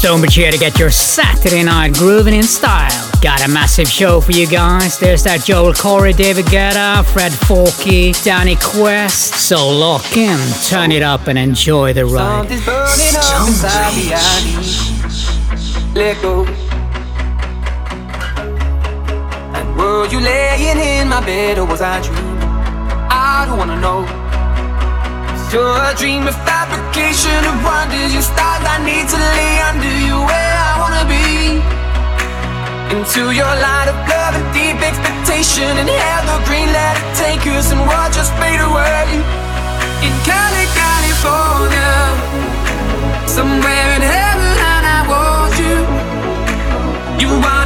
StoneBridge here to get your Saturday night grooving in style. Got a massive show for you guys. There's that Joel Corry, David Guetta, Fred Forkey, Danny Quest. So lock in, turn it up, and enjoy the ride. Something's burning up inside me. I need let go. And were you laying in my bed or was I dreaming? I don't wanna know. You're a dream of fabrication of wonders. You stars I need to lay under you where I wanna be. Into your light of love and deep expectation and green let it take us and we'll just fade away. In Cali, California, somewhere in heaven, I want you. You want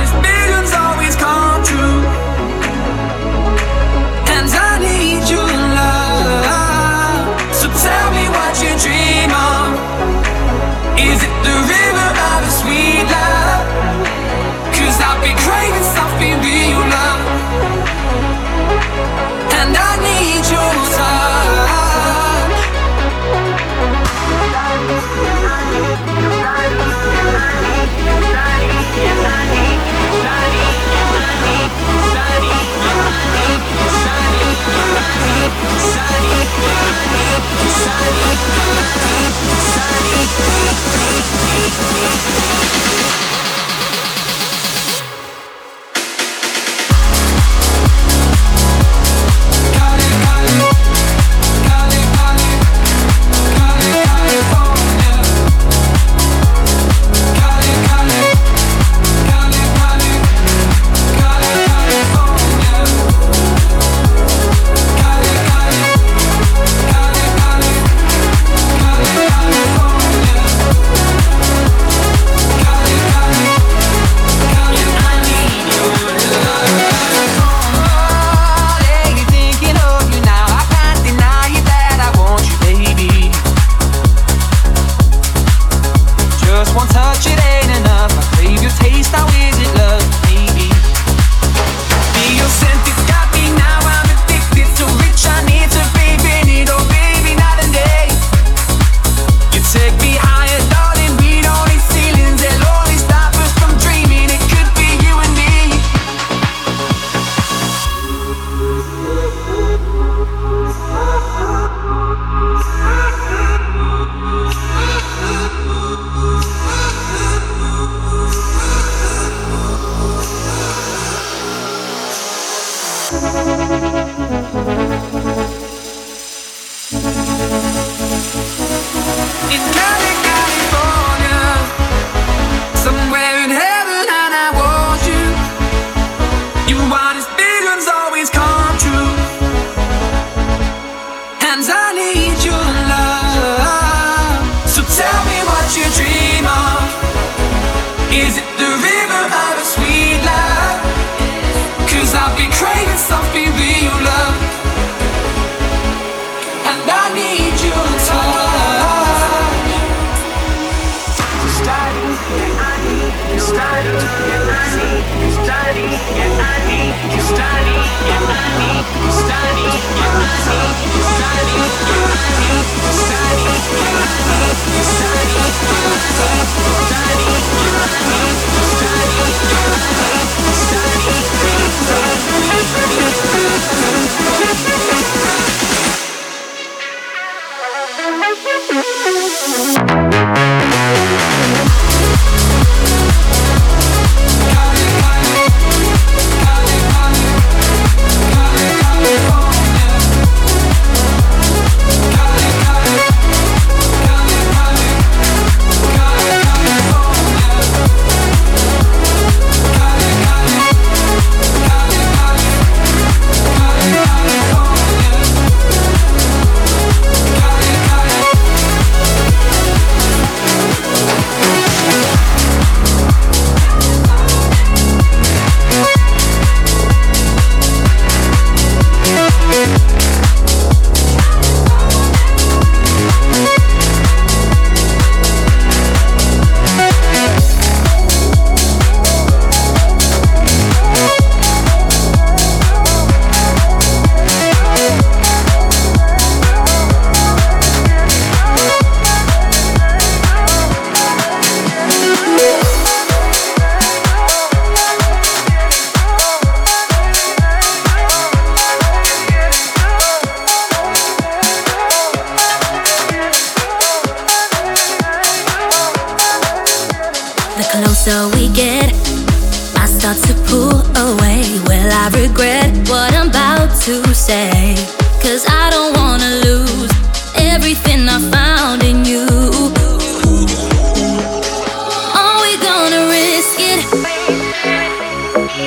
the Thinking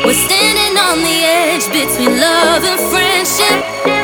We're standing on the edge between love and friendship.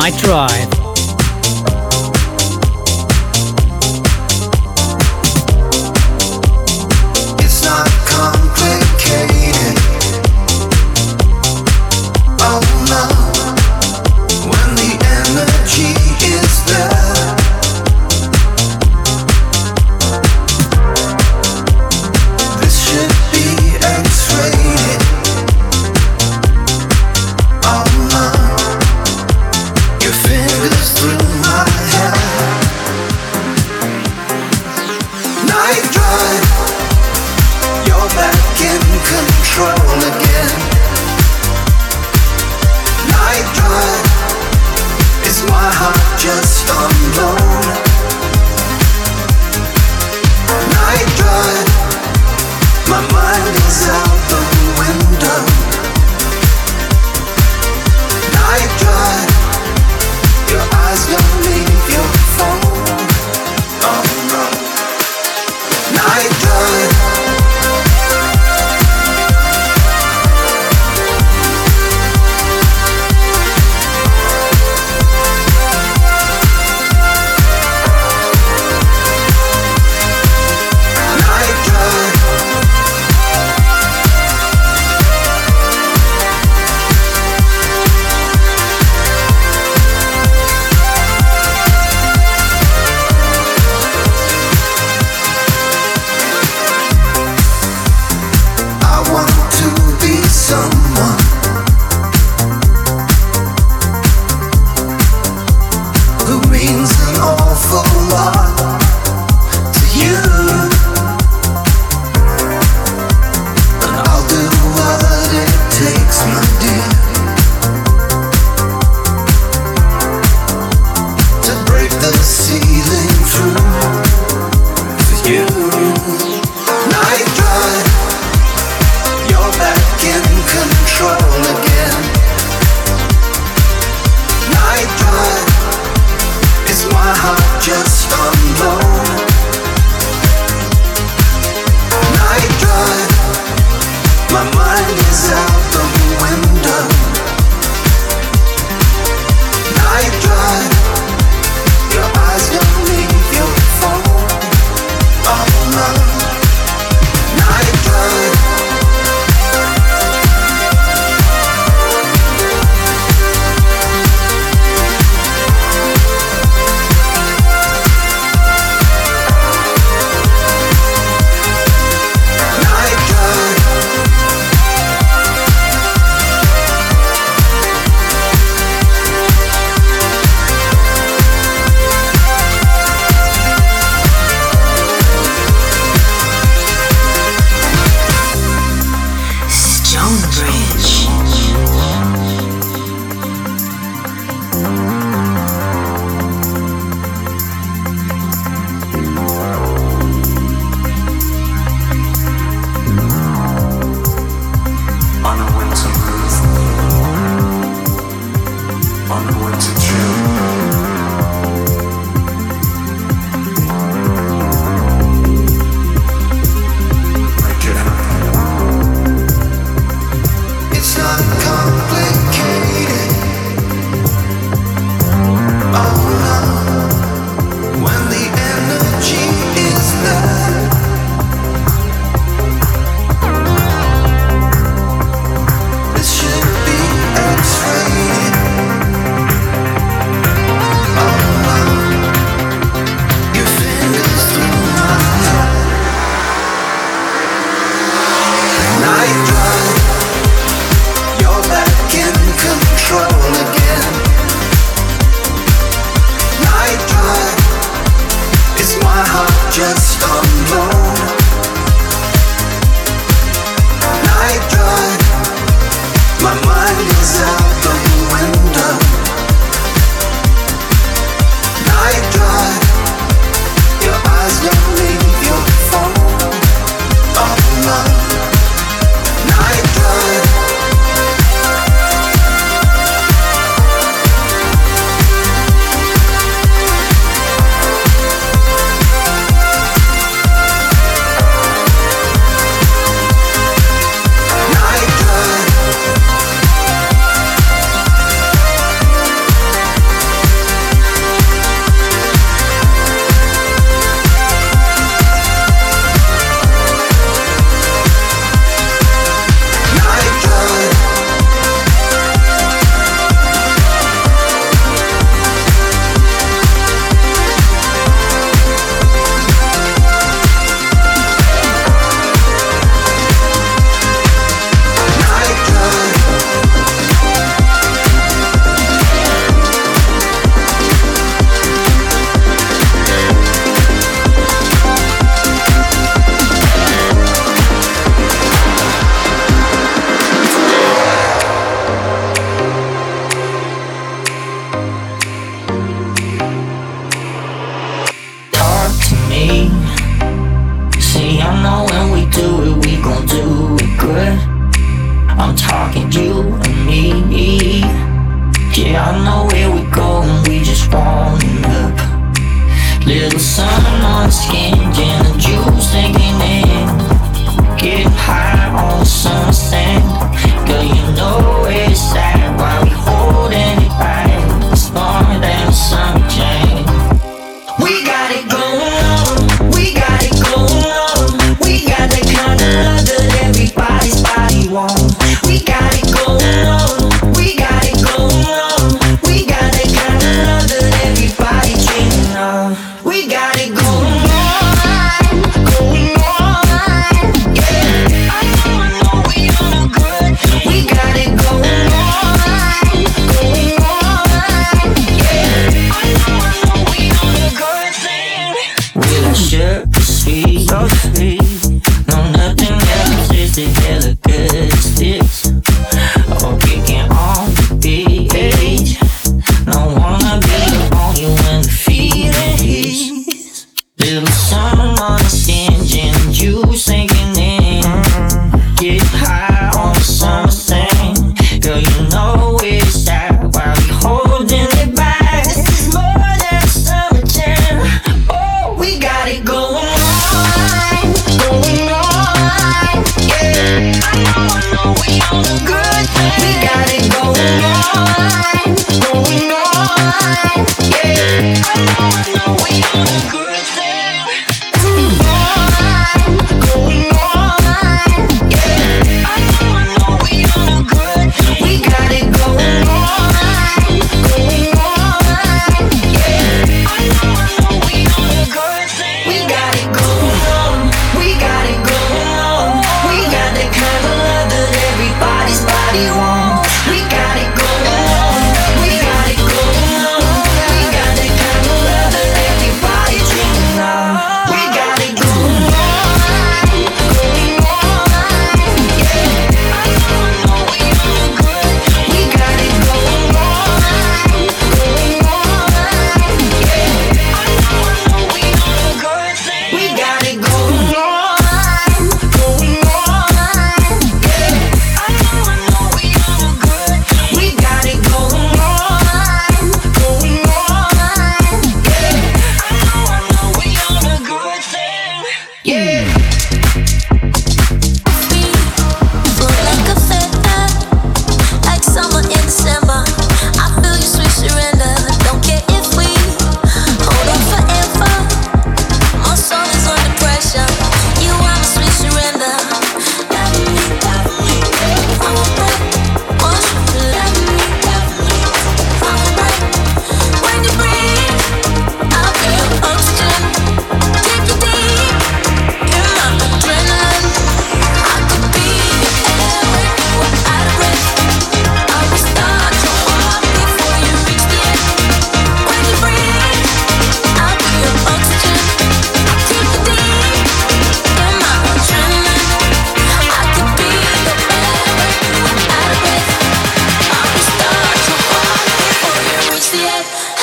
Night Drive.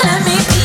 Let me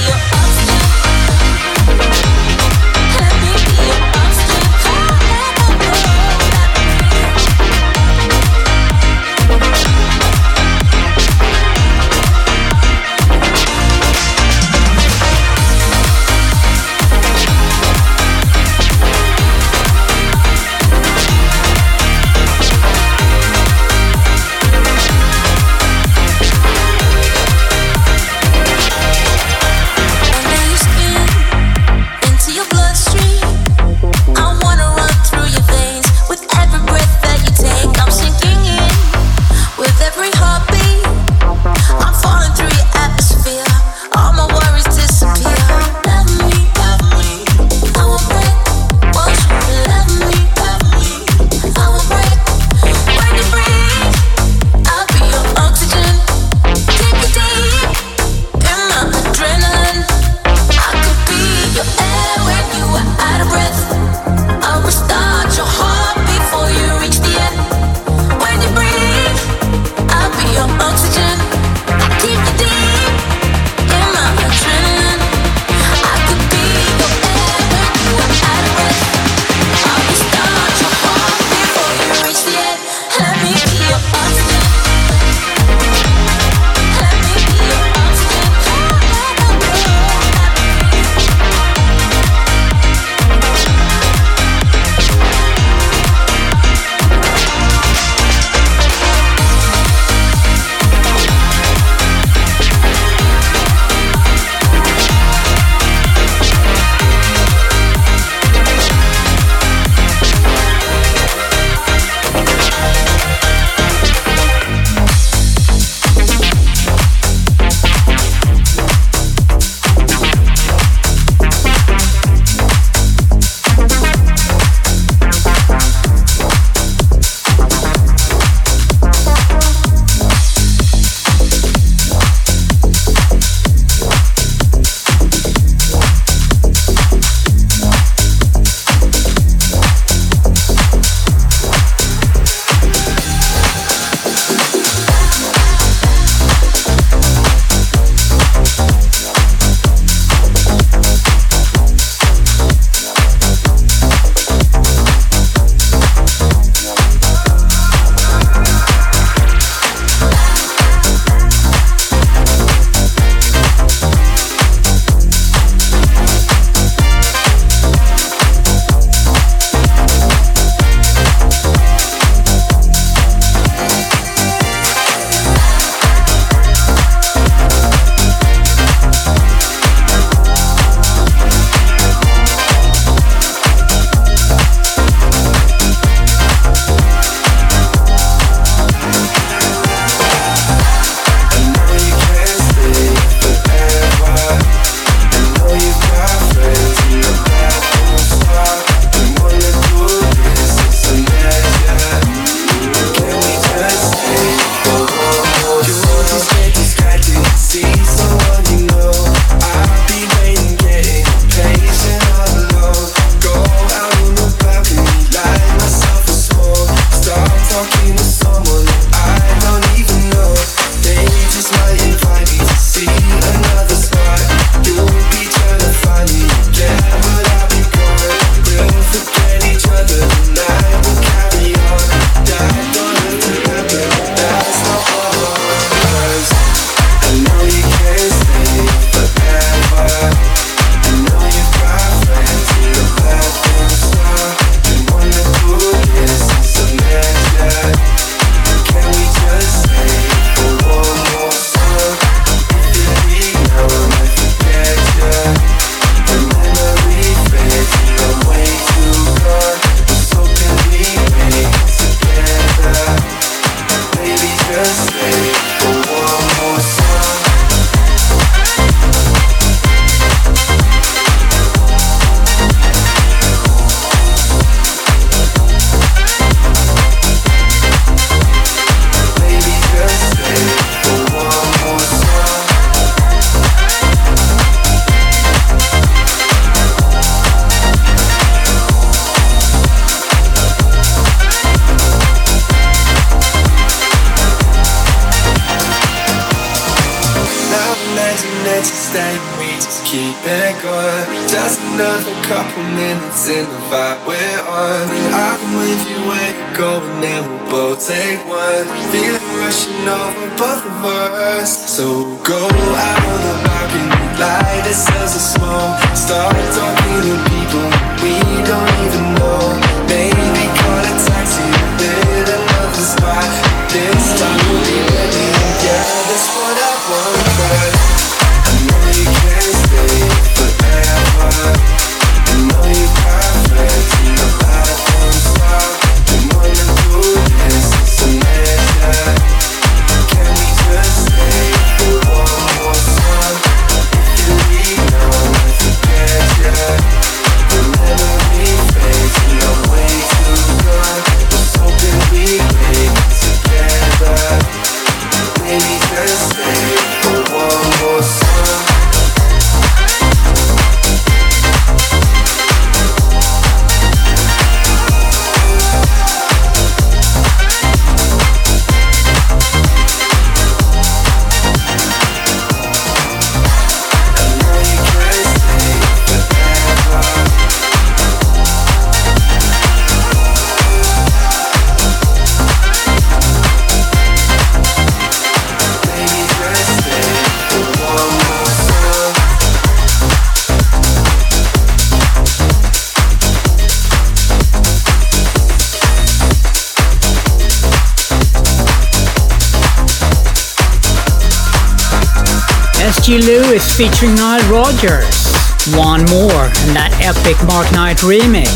featuring Nile Rodgers. One more and that epic Mark Knight remix.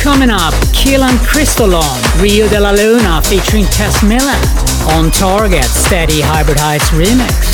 Coming up, Killan Cristolon, Rio de la Luna featuring Tess Miller. On Target, Steady Hybrid Heights remix.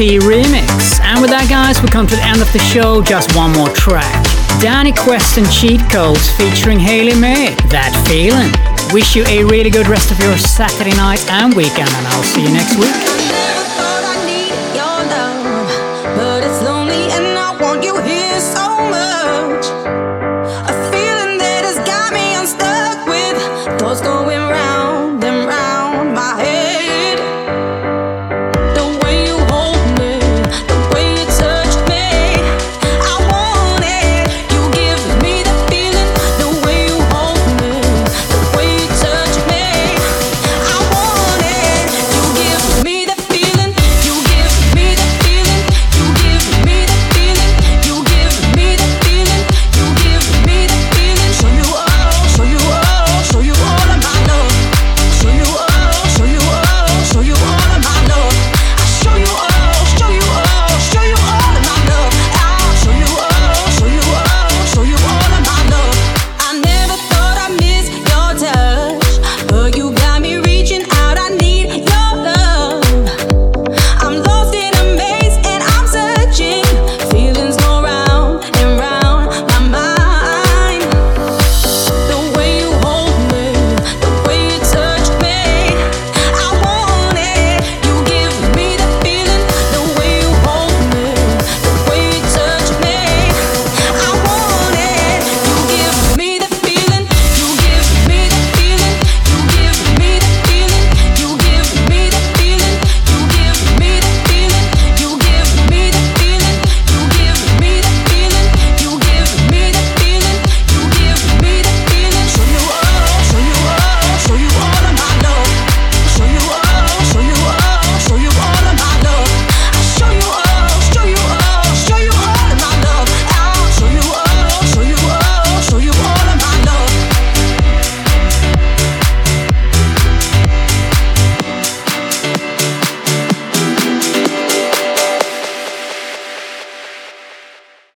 Remix. And with that, guys, we come to the end of the show. Just one more track. Danny Quest and Cheat Codes featuring Haley May. That feeling. Wish you a really good rest of your Saturday night and weekend, and I'll see you next week.